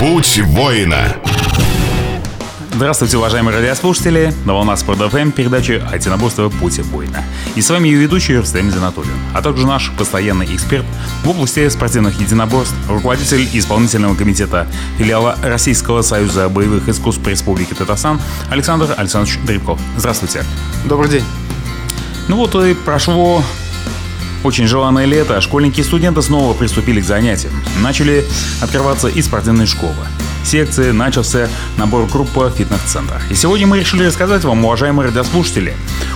Путь воина. Здравствуйте, уважаемые радиослушатели! На волнах Спорт ФМ передача «Единоборство. Путь воина». И с вами ее ведущий Рустем Зинатуллин, а также наш постоянный эксперт в области спортивных единоборств, руководитель исполнительного комитета филиала Российского союза боевых искусств Республики Татарстан Александр Александрович Дрибков. Здравствуйте. Добрый день. Ну вот и прошло очень желанное лето, а школьники и студенты снова приступили к занятиям. Начали открываться и спортивные школы. Секции, начался набор группы в фитнес-центрах. И сегодня мы решили рассказать вам, уважаемые радиослушатели,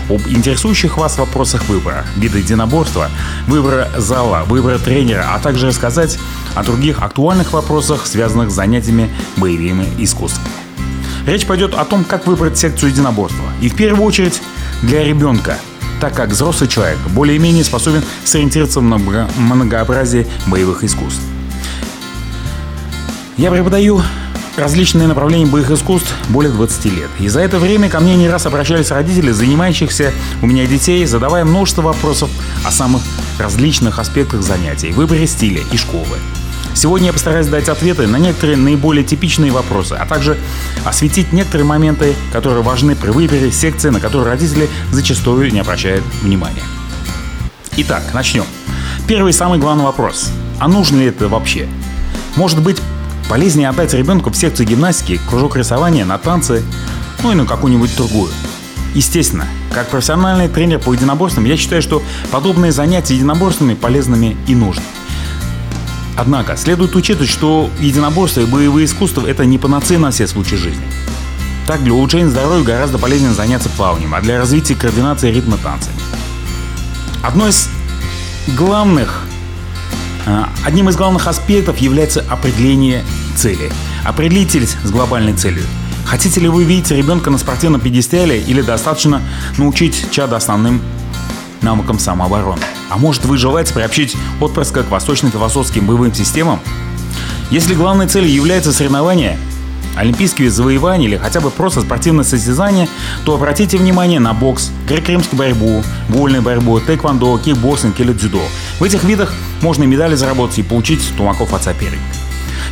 об интересующих вас вопросах выбора, вида единоборства, выбора зала, выбора тренера, а также рассказать о других актуальных вопросах, связанных с занятиями боевыми искусствами. Речь пойдет о том, как выбрать секцию единоборства. И в первую очередь для ребенка – так как взрослый человек более-менее способен сориентироваться в многообразии боевых искусств. Я преподаю различные направления боевых искусств более 20 лет. И за это время ко мне не раз обращались родители, занимающихся у меня детей, задавая множество вопросов о самых различных аспектах занятий, выборе стиля и школы. Сегодня я постараюсь дать ответы на некоторые наиболее типичные вопросы, а также осветить некоторые моменты, которые важны при выборе секции, на которые родители зачастую не обращают внимания. Итак, начнем. Первый и самый главный вопрос. А нужно ли это вообще? Может быть, полезнее отдать ребенку в секцию гимнастики, кружок рисования, на танцы, ну и на какую-нибудь другую. Естественно, как профессиональный тренер по единоборствам, я считаю, что подобные занятия единоборствами полезными и нужны. Однако, следует учитывать, что единоборство и боевые искусства – это не панацея на все случаи жизни. Так, для улучшения здоровья гораздо полезнее заняться плаванием, а для развития координации ритма танцами. Одно из главных, а, одним из главных аспектов является определение цели. Определитесь с глобальной целью. Хотите ли вы видеть ребенка на спортивном пьедестале или достаточно научить чада основным навыкам самообороны? А может вы желаете приобщить отпрыска к восточно-философским боевым системам? Если главной целью является соревнование, олимпийские завоевания или хотя бы просто спортивное состязание, то обратите внимание на бокс, греко-римскую борьбу, вольную борьбу, тэквондо, кикбоксинг или дзюдо. В этих видах можно медали заработать и получить тумаков от соперника.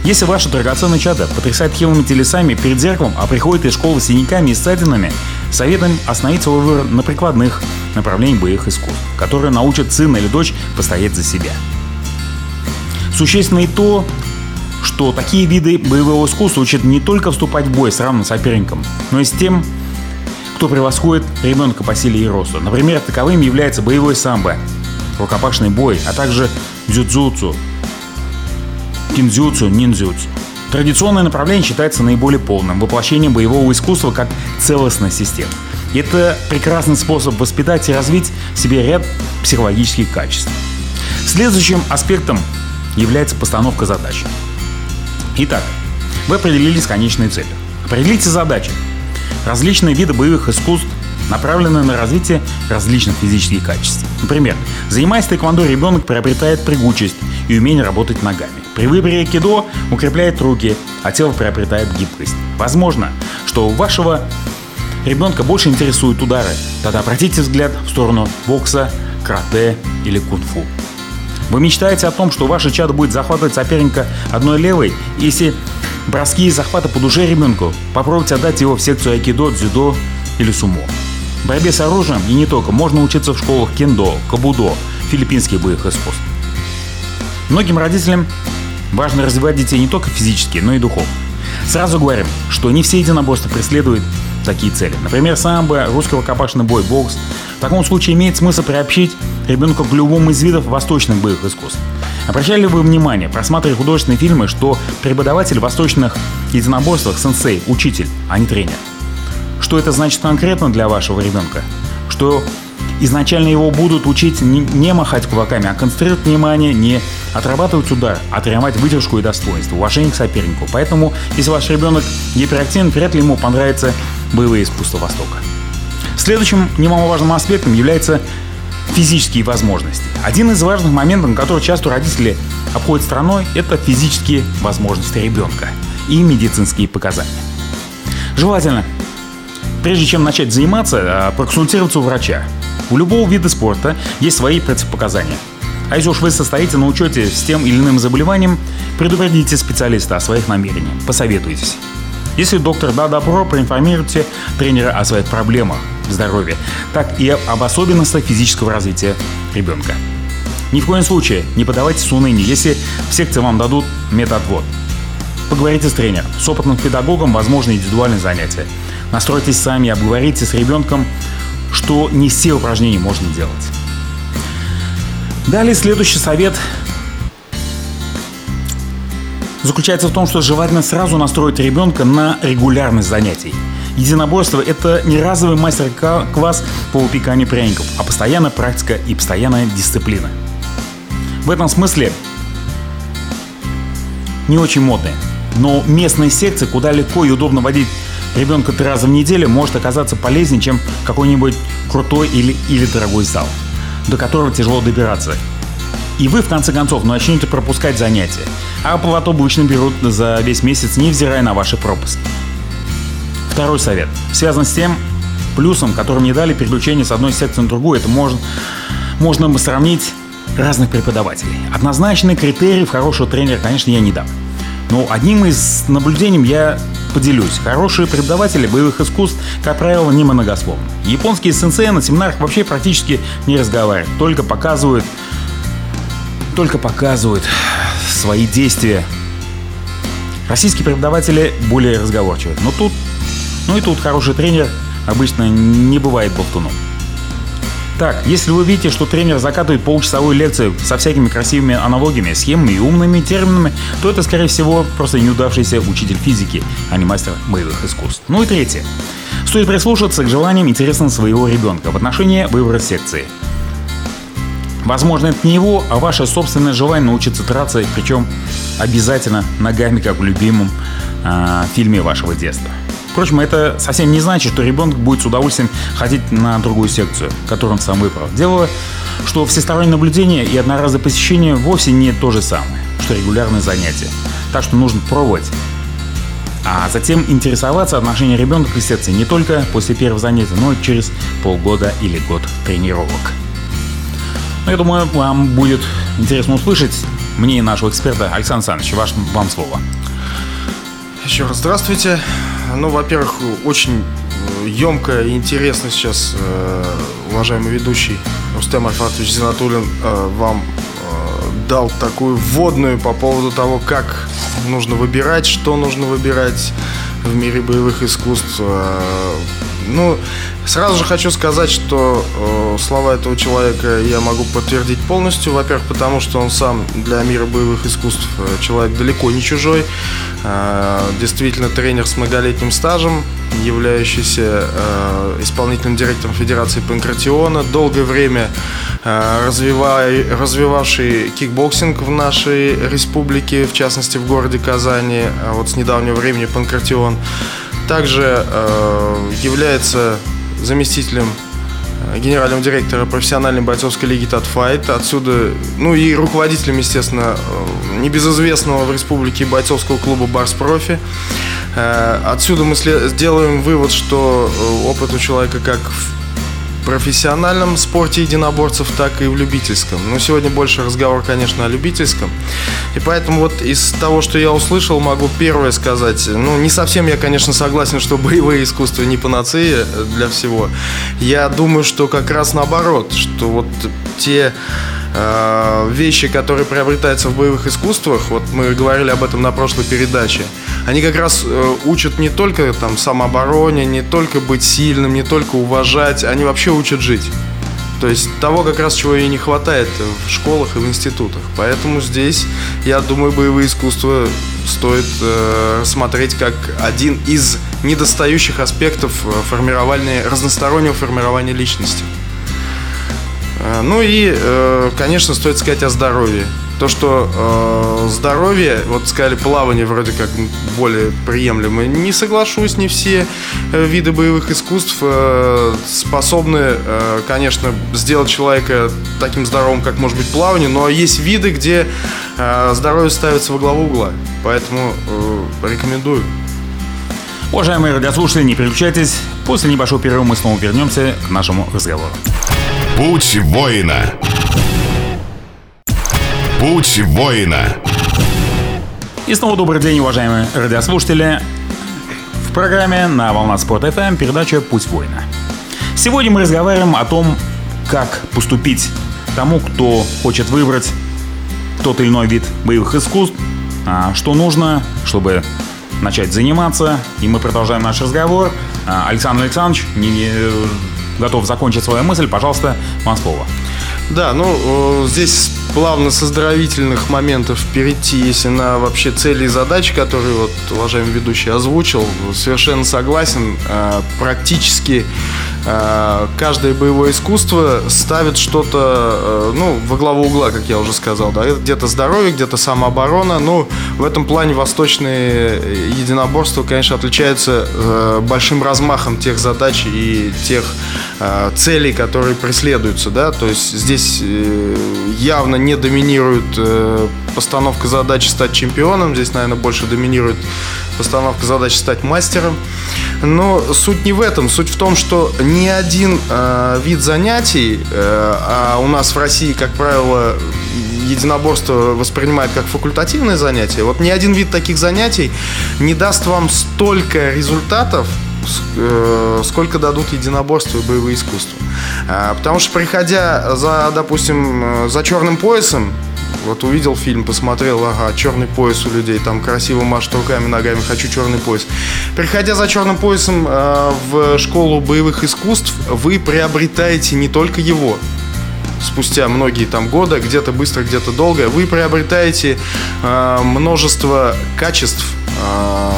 Если ваше драгоценное чадо потрясает хилыми телесами перед зеркалом, а приходит из школы с синяками и ссадинами, советуем остановить свой выбор на прикладных направлениях боевых искусств, которые научат сына или дочь постоять за себя. Существенно и то, что такие виды боевого искусства учат не только вступать в бой с равным соперником, но и с тем, кто превосходит ребенка по силе и росту. Например, таковым является боевой самбо, рукопашный бой, а также дзюдзуцу, кинзюцу, ниндзюцу. Традиционное направление считается наиболее полным воплощением боевого искусства как целостной системы. Это прекрасный способ воспитать и развить в себе ряд психологических качеств. Следующим аспектом является постановка задач. Итак, вы определились с конечной целью. Определите задачи. Различные виды боевых искусств направлены на развитие различных физических качеств. Например, занимаясь тэквондо, ребенок приобретает прыгучесть и умение работать ногами. При выборе кидо укрепляет руки, а тело приобретает гибкость. Возможно, что у вашего ребенка больше интересуют удары. Тогда обратите взгляд в сторону бокса, карате или кунг-фу. Вы мечтаете о том, что ваше чадо будет захватывать соперника одной левой, если броски и захваты по душе ребенку, попробуйте отдать его в секцию айкидо, дзюдо или сумо. Борьбе с оружием и не только можно учиться в школах кендо, кабудо, филиппинских боевых искусств. Многим родителям Важно развивать детей не только физически, но и духовно. Сразу говорим, что не все единоборства преследуют такие цели. Например, самбо, русский рукопашный бой, бокс. В таком случае имеет смысл приобщить ребенка к любому из видов восточных боевых искусств. Обращали ли вы внимание, просматривая художественные фильмы, что преподаватель восточных единоборствах – сенсей, учитель, а не тренер? Что это значит конкретно для вашего ребенка? Что изначально его будут учить не махать кулаками, а концентрировать внимание, не отрабатывать удар, тренировать выдержку и достоинство, уважение к сопернику. Поэтому, если ваш ребенок гиперактивен, вряд ли ему понравится боевые искусства Востока. Следующим немаловажным аспектом является физические возможности. Один из важных моментов, который часто родители обходят страной, это физические возможности ребенка и медицинские показания. Желательно, прежде чем начать заниматься, а, проконсультироваться у врача. У любого вида спорта есть свои противопоказания. А если уж вы состоите на учете с тем или иным заболеванием, предупредите специалиста о своих намерениях, посоветуйтесь. Если доктор да добро, проинформируйте тренера о своих проблемах здоровья, так и об особенностях физического развития ребенка. Ни в коем случае не подавайтесь унынию, если в секции вам дадут методвод. Поговорите с тренером, с опытным педагогом, возможно, индивидуальные занятия. Настройтесь сами, обговорите с ребенком, что не все упражнения можно делать. Далее следующий совет заключается в том, что желательно сразу настроить ребенка на регулярность занятий. Единоборство – это не разовый мастер-класс по выпеканию пряников, а постоянная практика и постоянная дисциплина. В этом смысле не очень модные. Но местные секции, куда легко и удобно водить ребенка три раза в неделю, может оказаться полезнее, чем какой-нибудь крутой или, или дорогой зал, до которого тяжело добираться. И вы, в конце концов, начнете пропускать занятия. А оплату обычно берут за весь месяц, невзирая на ваши пропуски. Второй совет. Связан с тем плюсом, которым не дали переключение с одной секции на другую. Это можно, можно сравнить разных преподавателей. Однозначный критерий в хорошего тренера, конечно, я не дам. Но одним из наблюдений я поделюсь. Хорошие преподаватели боевых искусств, как правило, не многословны. Японские сенсеи на семинарах вообще практически не разговаривают, только показывают только показывают свои действия. Российские преподаватели более разговорчивы. Но тут, ну и тут хороший тренер обычно не бывает болтуном. Так, если вы видите, что тренер закатывает полчасовую лекцию со всякими красивыми аналогиями, схемами и умными терминами, то это, скорее всего, просто неудавшийся учитель физики, а не мастер боевых искусств. Ну и третье. Стоит прислушаться к желаниям и интересам своего ребенка в отношении выбора секции. Возможно, это не его, а ваше собственное желание научиться драться, причем обязательно ногами, как в любимом э, фильме вашего детства. Впрочем, это совсем не значит, что ребенок будет с удовольствием ходить на другую секцию, которую он сам выбрал. Дело, что всестороннее наблюдение и одноразовое посещение вовсе не то же самое, что регулярное занятие. Так что нужно пробовать. А затем интересоваться отношением ребенка к секции не только после первого занятия, но и через полгода или год тренировок. Ну, я думаю, вам будет интересно услышать мне и нашего эксперта Александр Александрович. Ваш, вам слово. Еще раз здравствуйте. Ну, во-первых, очень емко и интересно сейчас э, уважаемый ведущий Рустем Альфатович Зинатулин э, вам э, дал такую вводную по поводу того, как нужно выбирать, что нужно выбирать в мире боевых искусств. Ну, сразу же хочу сказать, что э, слова этого человека я могу подтвердить полностью. Во-первых, потому что он сам для мира боевых искусств э, человек далеко не чужой. Э, действительно, тренер с многолетним стажем, являющийся э, исполнительным директором Федерации Панкратиона, долгое время э, развивай, развивавший кикбоксинг в нашей республике, в частности в городе Казани, а вот с недавнего времени Панкратион. Также э, является заместителем э, генерального директора профессиональной бойцовской лиги Татфайт. Отсюда, ну и руководителем, естественно, э, небезызвестного в республике бойцовского клуба Барс Профи. Э, отсюда мы сделаем вывод, что опыт у человека как в профессиональном спорте единоборцев, так и в любительском. Но сегодня больше разговор, конечно, о любительском. И поэтому вот из того, что я услышал, могу первое сказать. Ну, не совсем я, конечно, согласен, что боевые искусства не панацея для всего. Я думаю, что как раз наоборот, что вот те э, вещи, которые приобретаются в боевых искусствах, вот мы говорили об этом на прошлой передаче, они как раз э, учат не только там самообороне, не только быть сильным, не только уважать, они вообще учат жить. То есть того как раз чего и не хватает в школах и в институтах. Поэтому здесь, я думаю, боевые искусства стоит э, рассмотреть как один из недостающих аспектов э, формирования, разностороннего формирования личности. Э, ну и, э, конечно, стоит сказать о здоровье. То, что э, здоровье, вот сказали, плавание вроде как более приемлемо. Не соглашусь, не все виды боевых искусств способны, конечно, сделать человека таким здоровым, как может быть плавание, но есть виды, где здоровье ставится во главу угла. Поэтому рекомендую. Уважаемые радиослушатели, не переключайтесь. После небольшого перерыва мы снова вернемся к нашему разговору. Путь воина. Путь воина. И снова добрый день, уважаемые радиослушатели. В программе на Волна Спорт FM передача «Путь воина». Сегодня мы разговариваем о том, как поступить тому, кто хочет выбрать тот или иной вид боевых искусств, а, что нужно, чтобы начать заниматься. И мы продолжаем наш разговор. А, Александр Александрович не, готов закончить свою мысль. Пожалуйста, вам слово. Да, ну, здесь плавно с оздоровительных моментов перейти, если на вообще цели и задачи, которые вот уважаемый ведущий озвучил, совершенно согласен. А, практически каждое боевое искусство ставит что-то, а, ну, во главу угла, как я уже сказал, да, где-то здоровье, где-то самооборона. Ну, в этом плане восточные единоборства, конечно, отличаются большим размахом тех задач и тех целей, которые преследуются, да, то есть здесь э, явно не доминирует э, постановка задачи стать чемпионом. Здесь, наверное, больше доминирует постановка задачи стать мастером. Но суть не в этом. Суть в том, что ни один э, вид занятий, э, а у нас в России, как правило, единоборство воспринимает как факультативное занятие. Вот ни один вид таких занятий не даст вам столько результатов, Э, сколько дадут единоборства и боевые искусства. А, потому что, приходя за, допустим, э, за черным поясом, вот увидел фильм, посмотрел, ага, черный пояс у людей, там красиво машут руками, ногами, хочу черный пояс. Приходя за черным поясом э, в школу боевых искусств, вы приобретаете не только его, спустя многие там годы, где-то быстро, где-то долго, вы приобретаете э, множество качеств, э,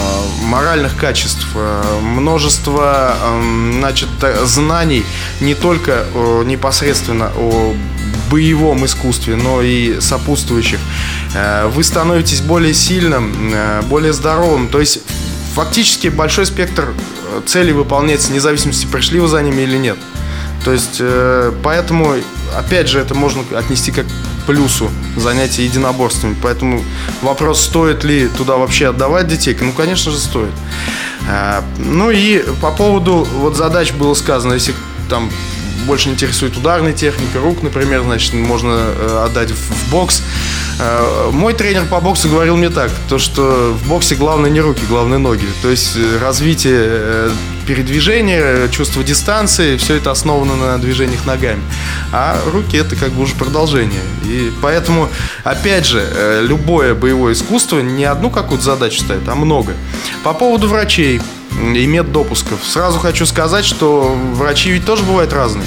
моральных качеств, э, множество эм, значит, знаний не только непосредственно о боевом искусстве, но и сопутствующих. Э, вы становитесь более сильным, э, более здоровым. То есть фактически большой спектр целей выполняется, вне зависимости, пришли вы за ними или нет. То есть, поэтому, опять же, это можно отнести как плюсу занятия единоборствами. Поэтому вопрос, стоит ли туда вообще отдавать детей, ну, конечно же, стоит. Ну и по поводу вот задач было сказано, если там больше интересует ударная техника, рук, например, значит, можно э, отдать в бокс. Э, мой тренер по боксу говорил мне так, то что в боксе главное не руки, главное ноги. То есть э, развитие передвижения, чувство дистанции, все это основано на движениях ногами. А руки это как бы уже продолжение. И поэтому, опять же, любое боевое искусство не одну какую-то задачу ставит, а много. По поводу врачей и меддопусков. Сразу хочу сказать, что врачи ведь тоже бывают разные.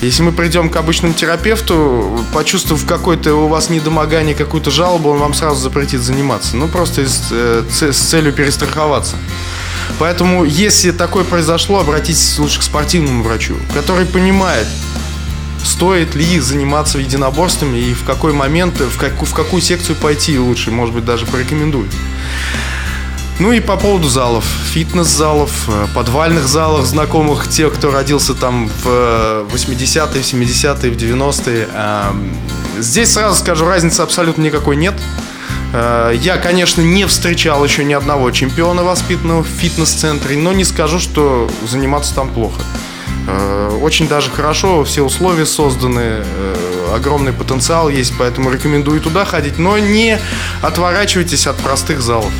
Если мы придем к обычному терапевту, почувствовав какое-то у вас недомогание, какую-то жалобу, он вам сразу запретит заниматься. Ну, просто из, э, с целью перестраховаться. Поэтому, если такое произошло, обратитесь лучше к спортивному врачу, который понимает, стоит ли заниматься единоборствами и в какой момент, в, как, в какую секцию пойти лучше, может быть, даже порекомендует. Ну и по поводу залов, фитнес-залов, э, подвальных залов, знакомых тех, кто родился там в 80-е, в 70-е, в 90-е. Эм, здесь сразу скажу, разницы абсолютно никакой нет. Э, я, конечно, не встречал еще ни одного чемпиона воспитанного в фитнес-центре, но не скажу, что заниматься там плохо. Э, очень даже хорошо, все условия созданы, огромный потенциал есть, поэтому рекомендую туда ходить, но не отворачивайтесь от простых залов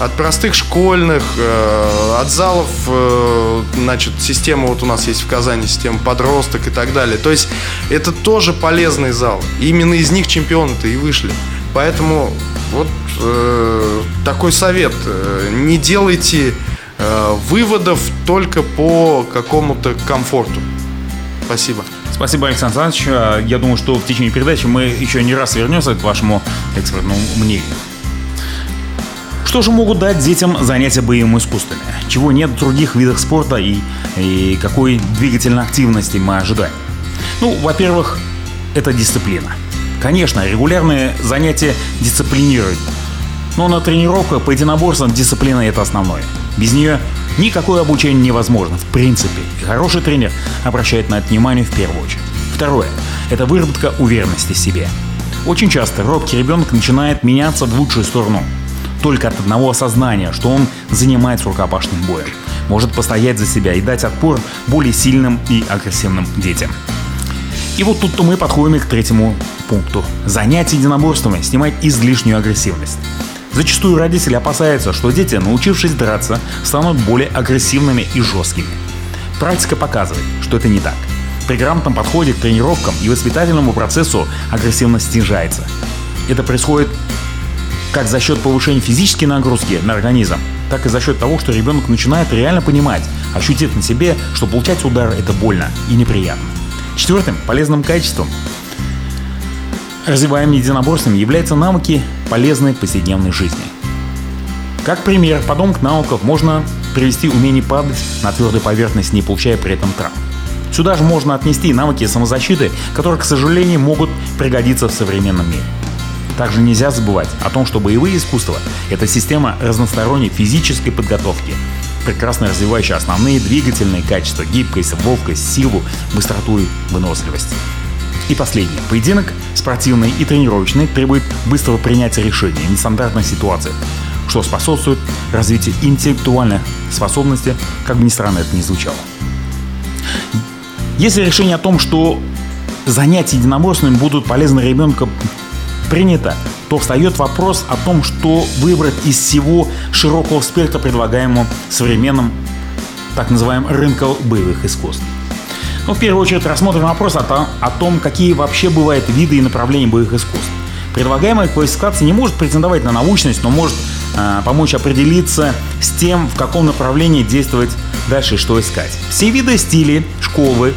от простых школьных, э, от залов, э, значит, система вот у нас есть в Казани, система подросток и так далее. То есть это тоже полезный зал. именно из них чемпионы-то и вышли. Поэтому вот э, такой совет. Не делайте выводов только по какому-то комфорту. Спасибо. Спасибо, Александр Александрович. Я думаю, что в течение передачи мы еще не раз вернемся к вашему экспертному мнению. Что же могут дать детям занятия боевыми искусствами? Чего нет в других видах спорта и, и какой двигательной активности мы ожидаем? Ну, во-первых, это дисциплина. Конечно, регулярные занятия дисциплинируют. Но на тренировках по единоборствам дисциплина это основное. Без нее никакое обучение невозможно, в принципе. И хороший тренер обращает на это внимание в первую очередь. Второе – это выработка уверенности в себе. Очень часто робкий ребенок начинает меняться в лучшую сторону – только от одного осознания, что он занимается рукопашным боем, может постоять за себя и дать отпор более сильным и агрессивным детям. И вот тут-то мы подходим к третьему пункту. Занять единоборствами, снимать излишнюю агрессивность. Зачастую родители опасаются, что дети, научившись драться, станут более агрессивными и жесткими. Практика показывает, что это не так. При грамотном подходе к тренировкам и воспитательному процессу агрессивность снижается. Это происходит как за счет повышения физической нагрузки на организм, так и за счет того, что ребенок начинает реально понимать, ощутив на себе, что получать удар это больно и неприятно. Четвертым полезным качеством развиваемым единоборством являются навыки полезной повседневной жизни. Как пример подобных навыков можно привести умение падать на твердую поверхность, не получая при этом травм. Сюда же можно отнести навыки самозащиты, которые, к сожалению, могут пригодиться в современном мире. Также нельзя забывать о том, что боевые искусства – это система разносторонней физической подготовки, прекрасно развивающая основные двигательные качества – гибкость, ловкость, силу, быстроту и выносливость. И последнее. Поединок спортивный и тренировочный требует быстрого принятия решений в нестандартных ситуациях, что способствует развитию интеллектуальных способностей, как бы ни странно это ни звучало. Если решение о том, что занятия единоборствами будут полезны ребенку принято, то встает вопрос о том, что выбрать из всего широкого спектра, предлагаемого современным так называемым рынком боевых искусств. Ну, в первую очередь рассмотрим вопрос о том, о том, какие вообще бывают виды и направления боевых искусств. Предлагаемая классификация не может претендовать на научность, но может э, помочь определиться с тем, в каком направлении действовать дальше и что искать. Все виды стили, школы,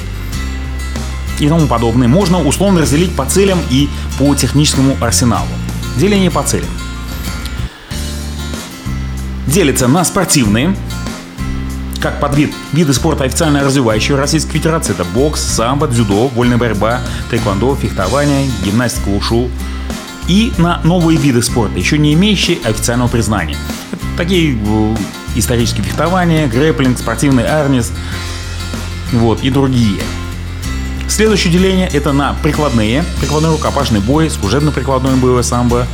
и тому подобное можно условно разделить по целям и по техническому арсеналу. Деление по целям. Делится на спортивные, как под вид виды спорта официально развивающие в Российской Федерации. Это бокс, самбо, дзюдо, вольная борьба, тэквондо, фехтование, гимнастика, ушу. И на новые виды спорта, еще не имеющие официального признания. Это такие э, исторические фехтования, грэплинг, спортивный арнис, вот, и другие. Следующее деление это на прикладные, прикладной рукопашный бой, служебно-прикладной боевой самбо,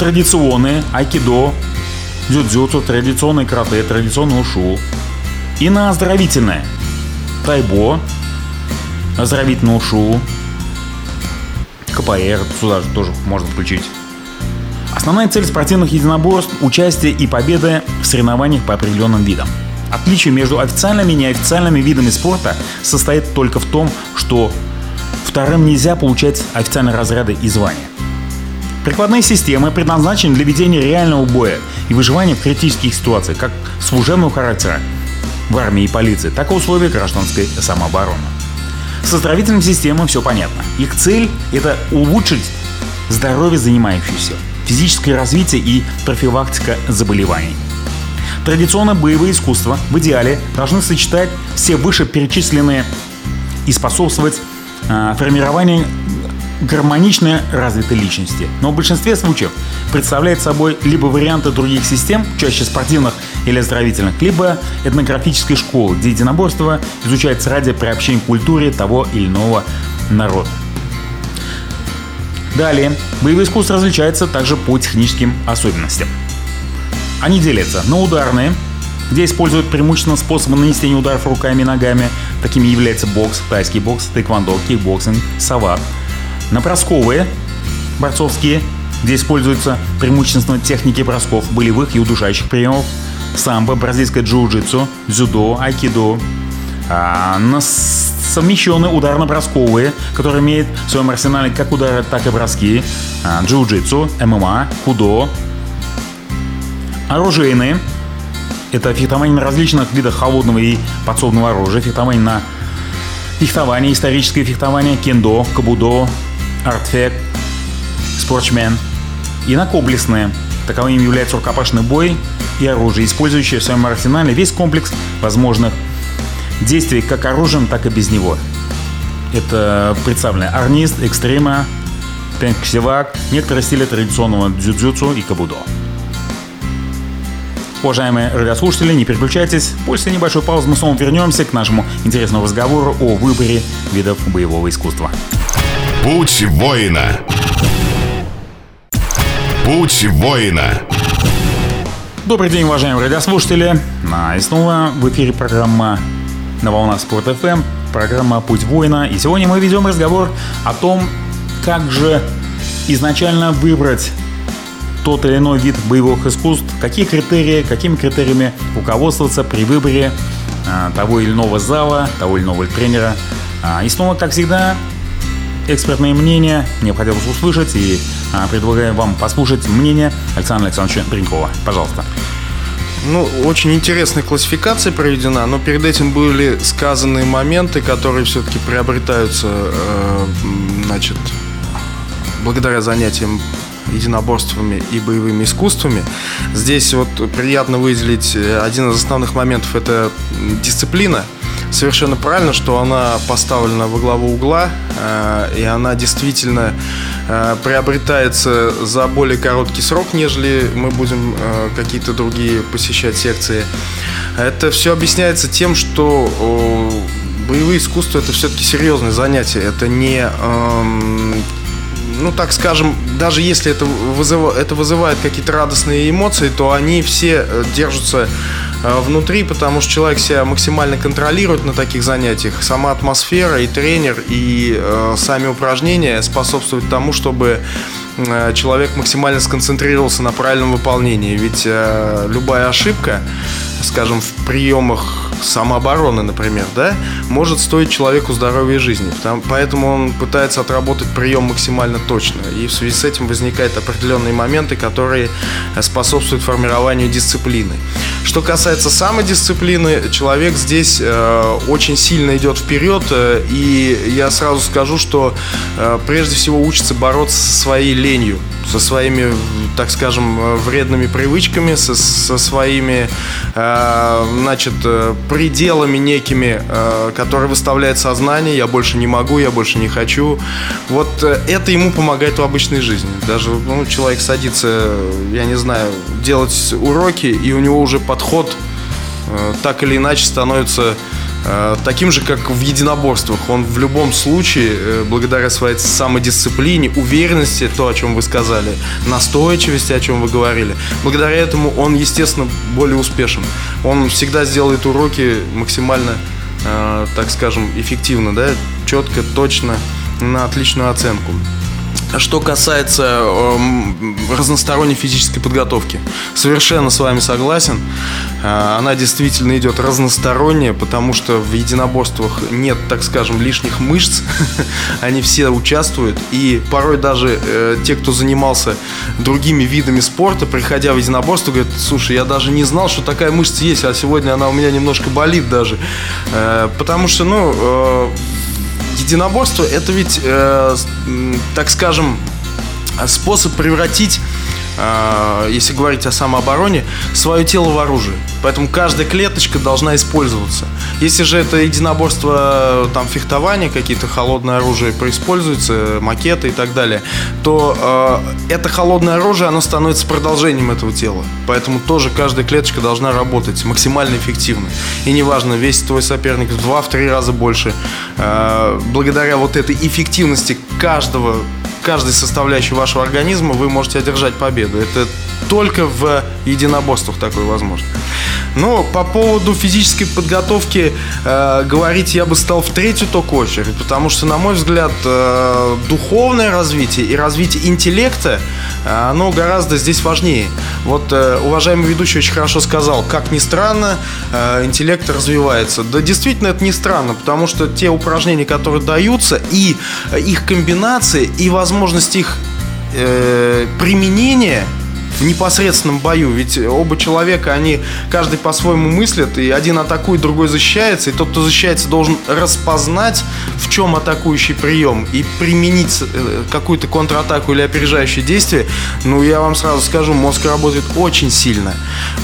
традиционные, айкидо, дзюдзюцу, традиционный карате, традиционный ушу. И на оздоровительное, тайбо, оздоровительный ушу, КПР, сюда же тоже можно включить. Основная цель спортивных единоборств – участие и победа в соревнованиях по определенным видам – Отличие между официальными и неофициальными видами спорта состоит только в том, что вторым нельзя получать официальные разряды и звания. Прикладные системы предназначены для ведения реального боя и выживания в критических ситуациях, как служебного характера в армии и полиции, так и условия гражданской самообороны. С оздоровительным системам все понятно. Их цель – это улучшить здоровье занимающихся, физическое развитие и профилактика заболеваний. Традиционно боевые искусства в идеале должны сочетать все вышеперечисленные и способствовать э, формированию гармонично развитой личности. Но в большинстве случаев представляет собой либо варианты других систем, чаще спортивных или оздоровительных, либо этнографической школы, где единоборство изучается ради приобщения к культуре того или иного народа. Далее, боевые искусства различаются также по техническим особенностям. Они делятся на ударные, где используют преимущественно способы нанесения ударов руками и ногами. Такими являются бокс, тайский бокс, тэквондо, кикбоксинг, сават. На бросковые, борцовские, где используются преимущественно техники бросков, болевых и удушающих приемов, самбо, бразильское джиу-джитсу, дзюдо, айкидо. А на совмещенные ударно-бросковые, которые имеют в своем арсенале как удары, так и броски, а, джиу-джитсу, ММА, худо, Оружейные. Это фехтование на различных видах холодного и подсобного оружия. Фехтование на фехтование, историческое фехтование, кендо, кабудо, артфект, спортсмен. И на комплексные. Таковыми являются рукопашный бой и оружие, использующие в своем арсенале весь комплекс возможных действий как оружием, так и без него. Это представлены арнист, экстрима, пенксивак, некоторые стили традиционного дзюдзюцу и кабудо. Уважаемые радиослушатели, не переключайтесь. После небольшой паузы мы снова вернемся к нашему интересному разговору о выборе видов боевого искусства. Путь воина. Путь воина. Добрый день, уважаемые радиослушатели. И снова в эфире программа на волнах Спорт FM. программа «Путь воина». И сегодня мы ведем разговор о том, как же изначально выбрать тот или иной вид боевых искусств, какие критерии, какими критериями руководствоваться при выборе а, того или иного зала, того или иного тренера. А, и снова, как всегда, экспертные мнения необходимо услышать и а, предлагаем вам послушать мнение Александра Александровича Бринкова. Пожалуйста. Ну, очень интересная классификация проведена, но перед этим были сказаны моменты, которые все-таки приобретаются, э, значит, благодаря занятиям единоборствами и боевыми искусствами. Здесь вот приятно выделить э, один из основных моментов – это дисциплина. Совершенно правильно, что она поставлена во главу угла, э, и она действительно э, приобретается за более короткий срок, нежели мы будем какие-то другие посещать секции. Это все объясняется тем, что боевые искусства это все-таки серьезное занятие. Это не эм, ну так скажем, даже если это, вызыв... это вызывает какие-то радостные эмоции, то они все э, держатся э, внутри, потому что человек себя максимально контролирует на таких занятиях. Сама атмосфера и тренер, и э, сами упражнения способствуют тому, чтобы э, человек максимально сконцентрировался на правильном выполнении. Ведь э, любая ошибка, скажем, в приемах самообороны, например, да, может стоить человеку здоровья и жизни. Потому, поэтому он пытается отработать прием максимально точно. И в связи с этим возникают определенные моменты, которые способствуют формированию дисциплины. Что касается самодисциплины, человек здесь э, очень сильно идет вперед. Э, и я сразу скажу, что э, прежде всего учится бороться со своей ленью со своими, так скажем, вредными привычками, со, со своими, э, значит, пределами некими, э, которые выставляет сознание. Я больше не могу, я больше не хочу. Вот э, это ему помогает в обычной жизни. Даже ну, человек садится, я не знаю, делать уроки, и у него уже подход э, так или иначе становится Э, таким же, как в единоборствах. Он в любом случае, э, благодаря своей самодисциплине, уверенности, то, о чем вы сказали, настойчивости, о чем вы говорили, благодаря этому он, естественно, более успешен. Он всегда сделает уроки максимально, э, так скажем, эффективно, да, четко, точно, на отличную оценку. Что касается э, разносторонней физической подготовки, совершенно с вами согласен. Э, она действительно идет разносторонняя, потому что в единоборствах нет, так скажем, лишних мышц. Они все участвуют. И порой даже э, те, кто занимался другими видами спорта, приходя в единоборство, говорят, слушай, я даже не знал, что такая мышца есть, а сегодня она у меня немножко болит даже. Э, потому что, ну, э, единоборство это ведь, э, так скажем, способ превратить э, если говорить о самообороне, свое тело в оружие. Поэтому каждая клеточка должна использоваться. Если же это единоборство, там, фехтование, какие-то холодные оружия происпользуются, макеты и так далее, то э, это холодное оружие, оно становится продолжением этого тела. Поэтому тоже каждая клеточка должна работать максимально эффективно. И неважно, весит твой соперник в 2-3 раза больше. Э, благодаря вот этой эффективности каждого каждой составляющей вашего организма вы можете одержать победу. Это только в единоборствах такое возможно. Но по поводу физической подготовки э, говорить я бы стал в третью только очередь, потому что, на мой взгляд, э, духовное развитие и развитие интеллекта, э, оно гораздо здесь важнее. Вот э, уважаемый ведущий очень хорошо сказал, как ни странно, э, интеллект развивается. Да, действительно, это не странно, потому что те упражнения, которые даются, и их комбинации, и возможность их э, применения – в непосредственном бою. Ведь оба человека, они каждый по-своему мыслят, и один атакует, другой защищается, и тот, кто защищается, должен распознать, в чем атакующий прием, и применить э, какую-то контратаку или опережающее действие. Ну, я вам сразу скажу, мозг работает очень сильно.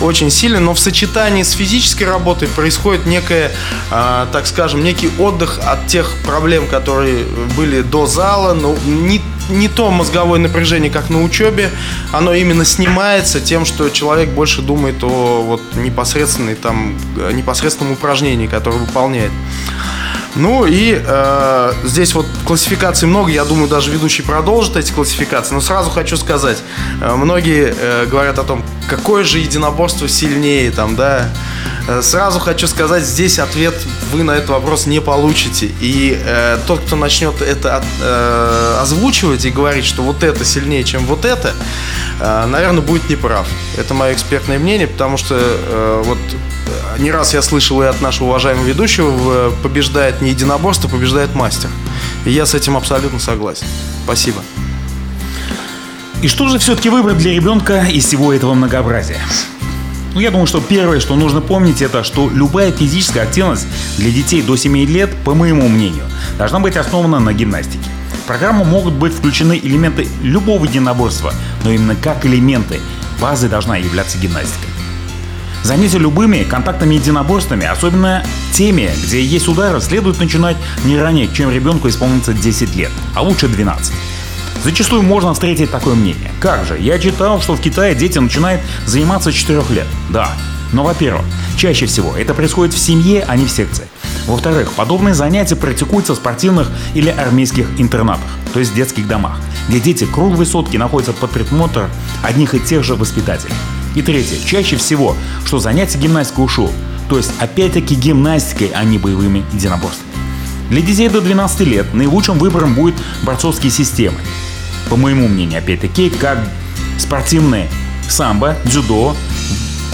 Очень сильно, но в сочетании с физической работой происходит некое, э, так скажем, некий отдых от тех проблем, которые были до зала, но не не то мозговое напряжение, как на учебе, оно именно снимается тем, что человек больше думает о вот непосредственной там непосредственном упражнении, которое выполняет. Ну и э, здесь вот классификаций много, я думаю, даже ведущий продолжит эти классификации, но сразу хочу сказать, э, многие э, говорят о том, какое же единоборство сильнее, там, да, э, Сразу хочу сказать, здесь ответ вы на этот вопрос не получите. И э, тот, кто начнет это э, озвучивать и говорить, что вот это сильнее, чем вот это, э, наверное, будет неправ. Это мое экспертное мнение, потому что э, вот не раз я слышал и от нашего уважаемого ведущего, побеждает не единоборство, побеждает мастер. И я с этим абсолютно согласен. Спасибо. И что же все-таки выбрать для ребенка из всего этого многообразия? Ну, я думаю, что первое, что нужно помнить, это что любая физическая активность для детей до 7 лет, по моему мнению, должна быть основана на гимнастике. В программу могут быть включены элементы любого единоборства, но именно как элементы. Базой должна являться гимнастика. Занятия любыми контактными единоборствами, особенно теми, где есть удары, следует начинать не ранее, чем ребенку исполнится 10 лет, а лучше 12. Зачастую можно встретить такое мнение. Как же, я читал, что в Китае дети начинают заниматься с 4 лет. Да, но, во-первых, чаще всего это происходит в семье, а не в секции. Во-вторых, подобные занятия практикуются в спортивных или армейских интернатах, то есть детских домах, где дети круглые сутки находятся под присмотром одних и тех же воспитателей. И третье. Чаще всего, что занятие гимнастикой ушел. То есть, опять-таки, гимнастикой, а не боевыми единоборствами. Для детей до 12 лет наилучшим выбором будет борцовские системы. По моему мнению, опять-таки, как спортивные самбо, дзюдо,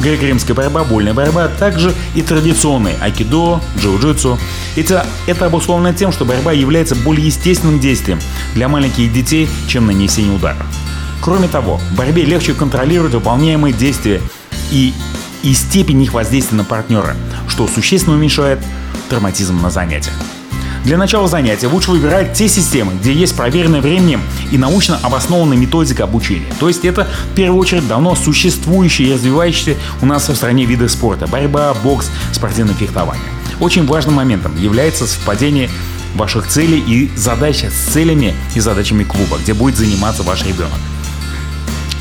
греко-римская борьба, больная борьба, а также и традиционные айкидо, джиу-джитсу. Это, это обусловлено тем, что борьба является более естественным действием для маленьких детей, чем нанесение ударов. Кроме того, в борьбе легче контролировать выполняемые действия и, и степень их воздействия на партнера, что существенно уменьшает травматизм на занятиях. Для начала занятия лучше выбирать те системы, где есть проверенная временем и научно обоснованная методика обучения. То есть это в первую очередь давно существующие и развивающиеся у нас в стране виды спорта. Борьба, бокс, спортивное фехтование. Очень важным моментом является совпадение ваших целей и задач с целями и задачами клуба, где будет заниматься ваш ребенок.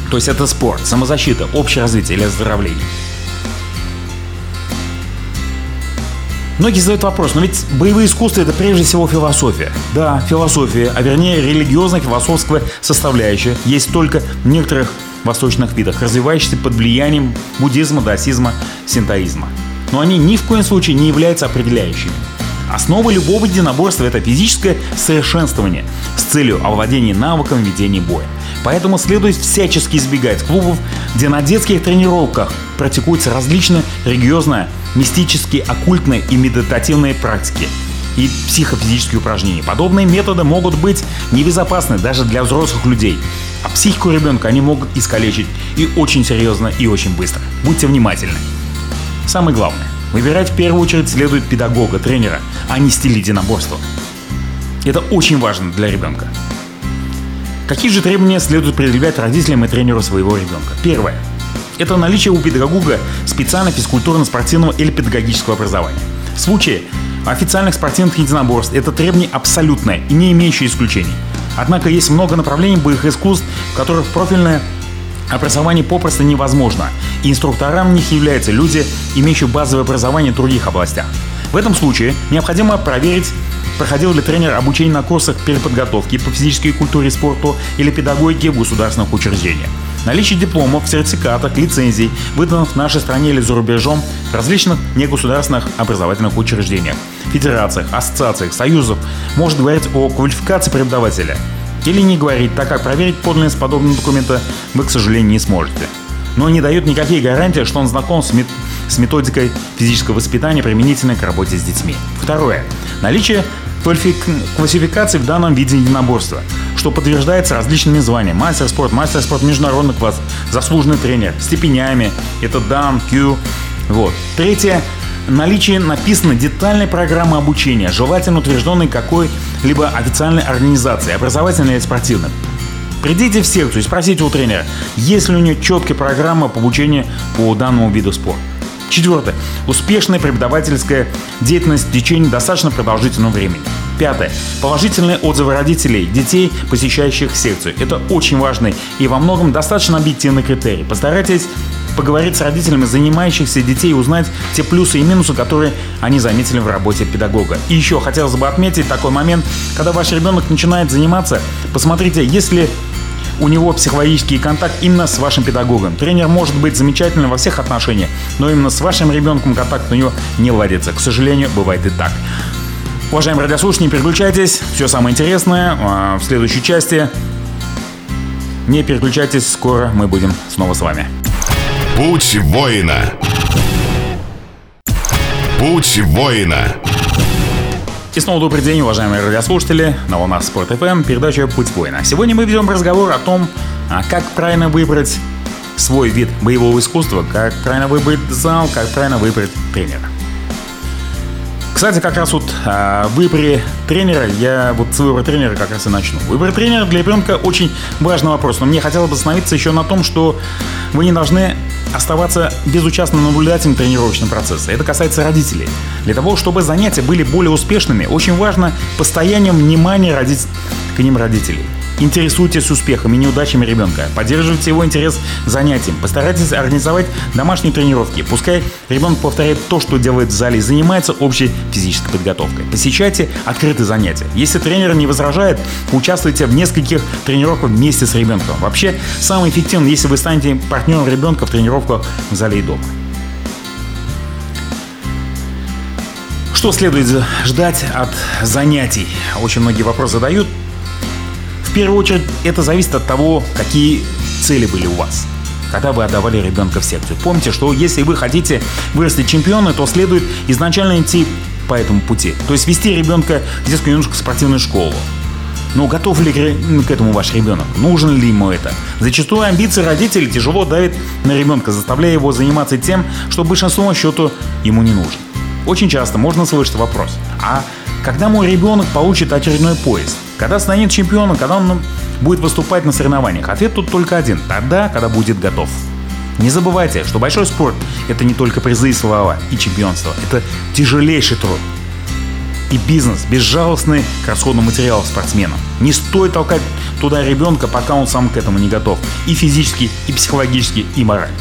То есть это спорт, самозащита, общее развитие или оздоровление. Многие задают вопрос, но ведь боевые искусства это прежде всего философия. Да, философия, а вернее религиозно-философская составляющая есть только в некоторых восточных видах, развивающихся под влиянием буддизма, даосизма, синтоизма. Но они ни в коем случае не являются определяющими. Основа любого единоборства – это физическое совершенствование с целью овладения навыком ведения боя. Поэтому следует всячески избегать клубов, где на детских тренировках практикуются различные религиозные, мистические, оккультные и медитативные практики и психофизические упражнения. Подобные методы могут быть небезопасны даже для взрослых людей, а психику ребенка они могут искалечить и очень серьезно, и очень быстро. Будьте внимательны. Самое главное, Выбирать в первую очередь следует педагога, тренера, а не стиль единоборства. Это очень важно для ребенка. Какие же требования следует предъявлять родителям и тренеру своего ребенка? Первое. Это наличие у педагога специально физкультурно-спортивного или педагогического образования. В случае официальных спортивных единоборств это требование абсолютное и не имеющее исключений. Однако есть много направлений боевых искусств, в которых профильное Образование попросту невозможно, и инструкторам них являются люди, имеющие базовое образование в других областях. В этом случае необходимо проверить, проходил ли тренер обучение на курсах переподготовки по физической культуре и спорту или педагогике в государственных учреждениях. Наличие дипломов, сертификатов, лицензий, выданных в нашей стране или за рубежом в различных негосударственных образовательных учреждениях, федерациях, ассоциациях, союзов может говорить о квалификации преподавателя – или не говорить, так как проверить подлинность подобного документа вы, к сожалению, не сможете. Но не дает никакие гарантии, что он знаком с, мет с методикой физического воспитания, применительной к работе с детьми. Второе. Наличие классификации в данном виде единоборства, что подтверждается различными званиями. Мастер спорт, мастер спорт международный класс, заслуженный тренер, степенями. Это дан, Q. Вот. Третье наличие написано детальной программы обучения, желательно утвержденной какой-либо официальной организацией, образовательной или спортивной. Придите в секцию и спросите у тренера, есть ли у нее четкая программа по обучению по данному виду спорта. Четвертое. Успешная преподавательская деятельность в течение достаточно продолжительного времени. Пятое. Положительные отзывы родителей детей, посещающих секцию. Это очень важный и во многом достаточно объективный критерий. Постарайтесь поговорить с родителями занимающихся детей и узнать те плюсы и минусы, которые они заметили в работе педагога. И еще хотелось бы отметить такой момент, когда ваш ребенок начинает заниматься, посмотрите, если у него психологический контакт именно с вашим педагогом. Тренер может быть замечательным во всех отношениях, но именно с вашим ребенком контакт у него не ладится. К сожалению, бывает и так. Уважаемые радиослушатели, не переключайтесь. Все самое интересное а, в следующей части. Не переключайтесь, скоро мы будем снова с вами. Путь воина. Путь воина. И снова добрый день, уважаемые радиослушатели. На волнах Спорт ФМ, передача «Путь воина». Сегодня мы ведем разговор о том, а, как правильно выбрать свой вид боевого искусства, как правильно выбрать зал, как правильно выбрать тренера. Кстати, как раз вот э, в выборе тренера, я вот с выбора тренера как раз и начну. Выбор тренера для ребенка очень важный вопрос, но мне хотелось бы остановиться еще на том, что вы не должны оставаться безучастным наблюдателем тренировочного процесса. Это касается родителей. Для того, чтобы занятия были более успешными, очень важно постоянное внимание родить к ним родителей. Интересуйтесь успехами и неудачами ребенка. Поддерживайте его интерес к занятиям. Постарайтесь организовать домашние тренировки. Пускай ребенок повторяет то, что делает в зале и занимается общей физической подготовкой. Посещайте открытые занятия. Если тренер не возражает, участвуйте в нескольких тренировках вместе с ребенком. Вообще, самое эффективное, если вы станете партнером ребенка в тренировках в зале и дома. Что следует ждать от занятий? Очень многие вопросы задают первую очередь это зависит от того, какие цели были у вас когда вы отдавали ребенка в секцию. Помните, что если вы хотите вырасти чемпионы, то следует изначально идти по этому пути. То есть вести ребенка в детскую юношескую спортивную школу. Но готов ли к этому ваш ребенок? Нужен ли ему это? Зачастую амбиции родителей тяжело давят на ребенка, заставляя его заниматься тем, что большинству счету ему не нужен. Очень часто можно слышать вопрос, а когда мой ребенок получит очередной поезд? Когда станет чемпионом, когда он будет выступать на соревнованиях? Ответ тут только один. Тогда, когда будет готов. Не забывайте, что большой спорт – это не только призы и слава и чемпионство. Это тяжелейший труд. И бизнес, безжалостный к расходному материалу спортсменам. Не стоит толкать туда ребенка, пока он сам к этому не готов. И физически, и психологически, и морально.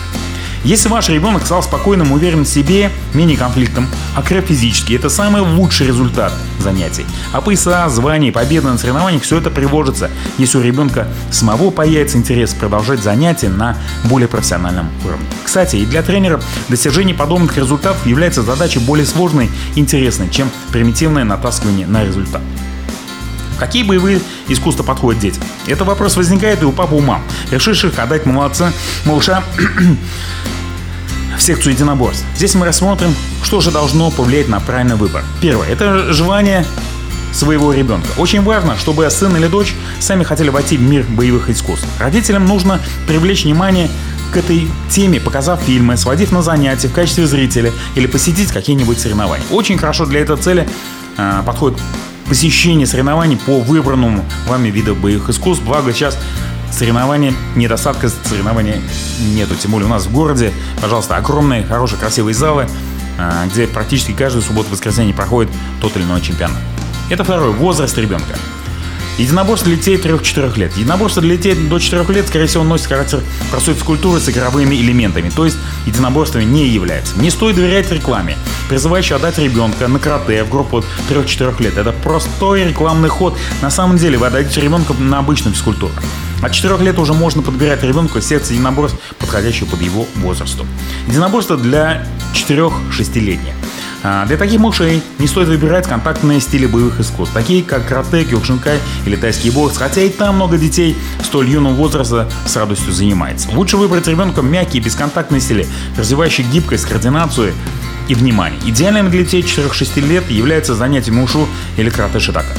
Если ваш ребенок стал спокойным, уверен в себе, менее конфликтом, окреп физически, это самый лучший результат занятий. А пояса, звания, победы на соревнованиях все это приводится, если у ребенка самого появится интерес продолжать занятия на более профессиональном уровне. Кстати, и для тренеров достижение подобных результатов является задачей более сложной и интересной, чем примитивное натаскивание на результат. Какие боевые искусства подходят детям? Это вопрос возникает и у папы, у мам, решивших отдать молодца, малыша в секцию единоборств. Здесь мы рассмотрим, что же должно повлиять на правильный выбор. Первое – это желание своего ребенка. Очень важно, чтобы сын или дочь сами хотели войти в мир боевых искусств. Родителям нужно привлечь внимание к этой теме, показав фильмы, сводив на занятия в качестве зрителя или посетить какие-нибудь соревнования. Очень хорошо для этой цели э, подходит посещение соревнований по выбранному вами виду боевых искусств. Благо сейчас соревнования, недостатка соревнований нету. Тем более у нас в городе, пожалуйста, огромные, хорошие, красивые залы, а, где практически каждую субботу-воскресенье проходит тот или иной чемпионат. Это второй возраст ребенка. Единоборство для детей 3-4 лет. Единоборство для детей до 4 лет, скорее всего, носит характер простой физкультуры с игровыми элементами, то есть единоборствами не является. Не стоит доверять рекламе, призывающей отдать ребенка на карате в группу 3-4 лет. Это простой рекламный ход. На самом деле вы отдадите ребенка на обычную физкультуру. От 4 лет уже можно подбирать ребенку сердце единоборств, подходящее под его возрасту. Единоборство для 4-6-летних. А, для таких малышей не стоит выбирать контактные стили боевых искусств, такие как карате, кёкшинкай или тайский бокс, хотя и там много детей столь юного возраста с радостью занимается. Лучше выбрать ребенка мягкие бесконтактные стили, развивающие гибкость, координацию и внимание. Идеальным для детей 4-6 лет является занятие мушу или карате шитака.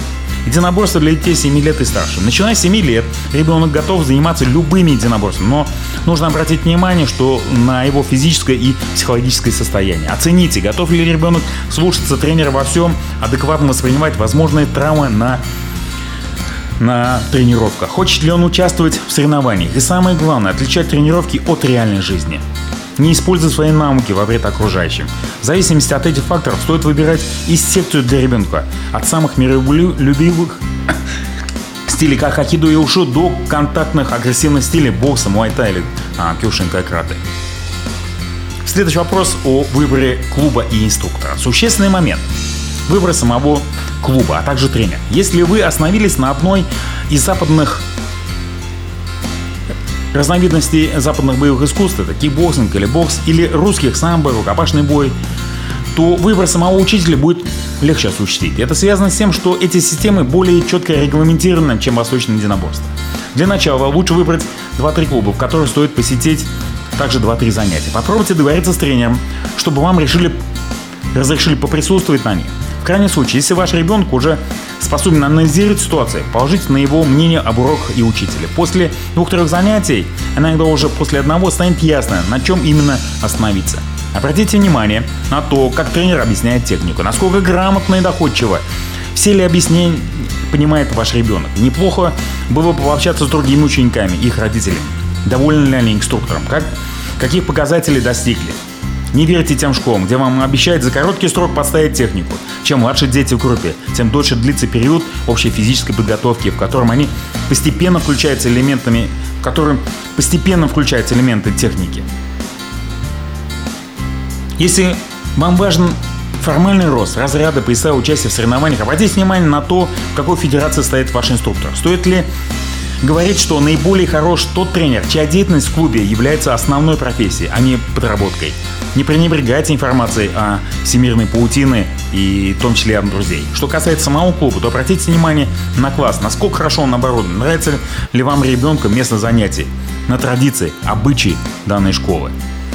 Единоборство для детей 7 лет и старше. Начиная с 7 лет ребенок готов заниматься любыми единоборствами, но нужно обратить внимание, что на его физическое и психологическое состояние. Оцените, готов ли ребенок слушаться тренера во всем, адекватно воспринимать возможные травмы на на тренировках. Хочет ли он участвовать в соревнованиях? И самое главное, отличать тренировки от реальной жизни не используя свои навыки во вред окружающим. В зависимости от этих факторов стоит выбирать и секцию для ребенка. От самых миролюбивых стилей как хакидо и ушу до контактных агрессивных стилей бокса, муайта или а, кюшинка и карате. Следующий вопрос о выборе клуба и инструктора. Существенный момент. Выбор самого клуба, а также тренер. Если вы остановились на одной из западных разновидностей западных боевых искусств, это кикбоксинг или бокс, или русских самбо, рукопашный бой, то выбор самого учителя будет легче осуществить. Это связано с тем, что эти системы более четко регламентированы, чем восточное единоборство. Для начала лучше выбрать 2-3 клуба, в которые стоит посетить также 2-3 занятия. Попробуйте договориться с тренером, чтобы вам решили, разрешили поприсутствовать на них. В крайнем случае, если ваш ребенок уже способен анализировать ситуацию, положитесь на его мнение об уроках и учителе. После двух-трех занятий, иногда уже после одного, станет ясно, на чем именно остановиться. Обратите внимание на то, как тренер объясняет технику, насколько грамотно и доходчиво. Все ли объяснения понимает ваш ребенок? Неплохо было бы пообщаться с другими учениками, их родителями. Довольны ли они инструктором? Как, каких показателей достигли? Не верьте тем школам, где вам обещают за короткий срок поставить технику. Чем младше дети в группе, тем дольше длится период общей физической подготовки, в котором они постепенно включаются элементами, в котором постепенно включаются элементы техники. Если вам важен формальный рост, разряда, пояса, участия в соревнованиях, обратите внимание на то, в какой федерации стоит ваш инструктор. Стоит ли говорить, что наиболее хорош тот тренер, чья деятельность в клубе является основной профессией, а не подработкой. Не пренебрегайте информацией о всемирной паутины и в том числе от друзей. Что касается самого клуба, то обратите внимание на класс, насколько хорошо он оборудован, нравится ли вам ребенка место занятий, на традиции, обычаи данной школы.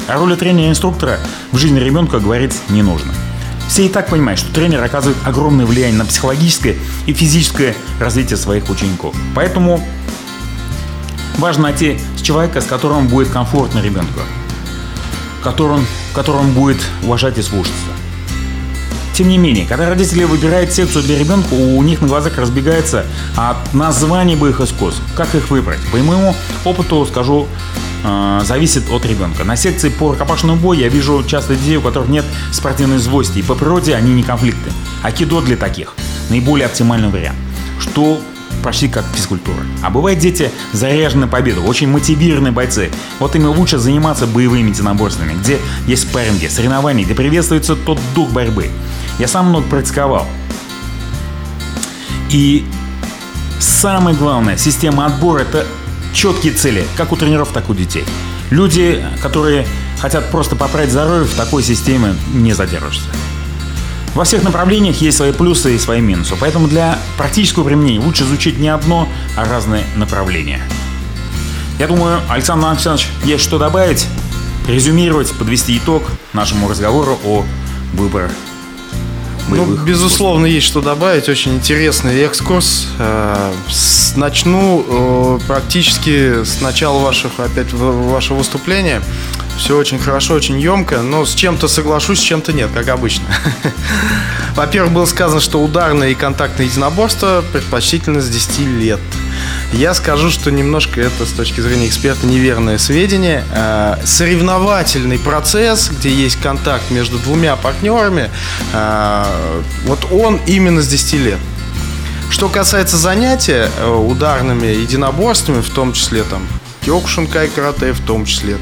О роли тренера-инструктора в жизни ребенка говорить не нужно. Все и так понимают, что тренер оказывает огромное влияние на психологическое и физическое развитие своих учеников. Поэтому важно найти человека, с которым будет комфортно ребенку, которым, которым будет уважать и слушаться. Тем не менее, когда родители выбирают секцию для ребенка, у них на глазах разбегается от названий боевых искусств. Как их выбрать? По моему опыту скажу э, зависит от ребенка. На секции по рукопашному бою я вижу часто детей, у которых нет спортивной злости, и по природе они не конфликты. Акидо для таких наиболее оптимальный вариант. Что почти как физкультура. А бывают дети заряжены победу, очень мотивированные бойцы. Вот им лучше заниматься боевыми единоборствами, где есть спарринги, соревнования, где приветствуется тот дух борьбы. Я сам много практиковал. И самое главное, система отбора – это четкие цели, как у тренеров, так и у детей. Люди, которые хотят просто поправить здоровье, в такой системе не задержишься. Во всех направлениях есть свои плюсы и свои минусы, поэтому для практического применения лучше изучить не одно, а разные направления. Я думаю, Александр Александрович, есть что добавить, резюмировать, подвести итог нашему разговору о выборах ну, безусловно, есть что добавить. Очень интересный экскурс. Э, начну э, практически с начала ваших, опять вашего выступления. Все очень хорошо, очень емко, но с чем-то соглашусь, с чем-то нет, как обычно. Во-первых, было сказано, что ударное и контактное единоборство предпочтительно с 10 лет. Я скажу, что немножко это с точки зрения эксперта неверное сведение. Э, соревновательный процесс, где есть контакт между двумя партнерами, э, вот он именно с 10 лет. Что касается занятия э, ударными единоборствами, в том числе там кёкушинкай карате, в том числе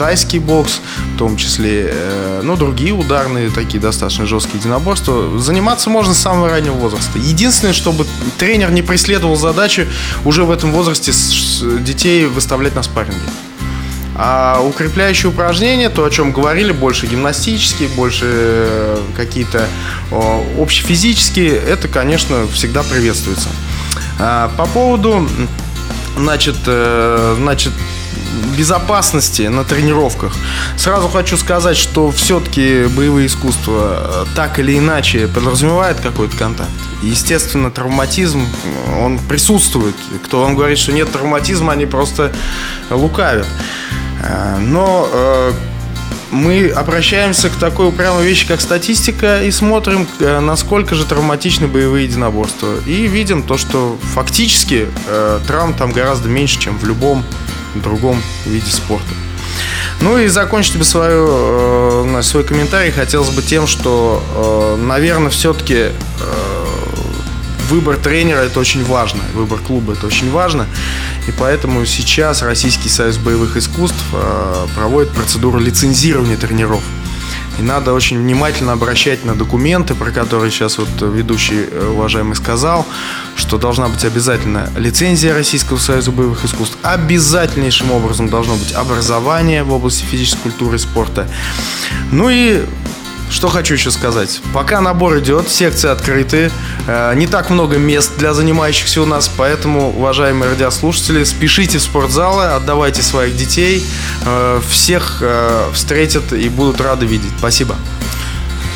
тайский бокс, в том числе, э, ну, другие ударные, такие достаточно жесткие единоборства. Заниматься можно с самого раннего возраста. Единственное, чтобы тренер не преследовал задачу уже в этом возрасте детей выставлять на спарринге. А укрепляющие упражнения, то, о чем говорили, больше гимнастические, больше э, какие-то общефизические, это, конечно, всегда приветствуется. А, по поводу, значит, э, значит, безопасности на тренировках. Сразу хочу сказать, что все-таки боевые искусства э, так или иначе подразумевают какой-то контакт. Естественно, травматизм, э, он присутствует. Кто вам говорит, что нет травматизма, они просто лукавят. Э, но мы обращаемся к такой упрямой вещи, как статистика, и смотрим, насколько же травматичны боевые единоборства. И видим то, что фактически травм там гораздо меньше, чем в любом другом виде спорта. Ну и закончить бы свою, э, свой комментарий хотелось бы тем, что, э, наверное, все-таки э, выбор тренера это очень важно, выбор клуба это очень важно. И поэтому сейчас Российский союз боевых искусств э, проводит процедуру лицензирования тренеров. И надо очень внимательно обращать на документы, про которые сейчас вот ведущий э, уважаемый сказал, что должна быть обязательно лицензия Российского союза боевых искусств. Обязательнейшим образом должно быть образование в области физической культуры и спорта. Ну и что хочу еще сказать. Пока набор идет, секции открыты. Э, не так много мест для занимающихся у нас, поэтому, уважаемые радиослушатели, спешите в спортзалы, отдавайте своих детей. Э, всех э, встретят и будут рады видеть. Спасибо.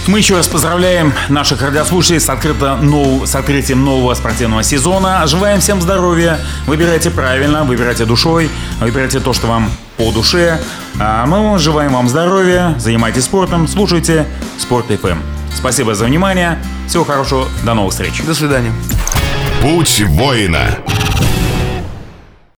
Мы еще раз поздравляем наших радиослушателей с, открыто нов... с открытием нового спортивного сезона. Желаем всем здоровья. Выбирайте правильно, выбирайте душой, выбирайте то, что вам по душе. А мы желаем вам здоровья, занимайтесь спортом, слушайте Спорт FM. Спасибо за внимание. Всего хорошего. До новых встреч. До свидания. Путь воина.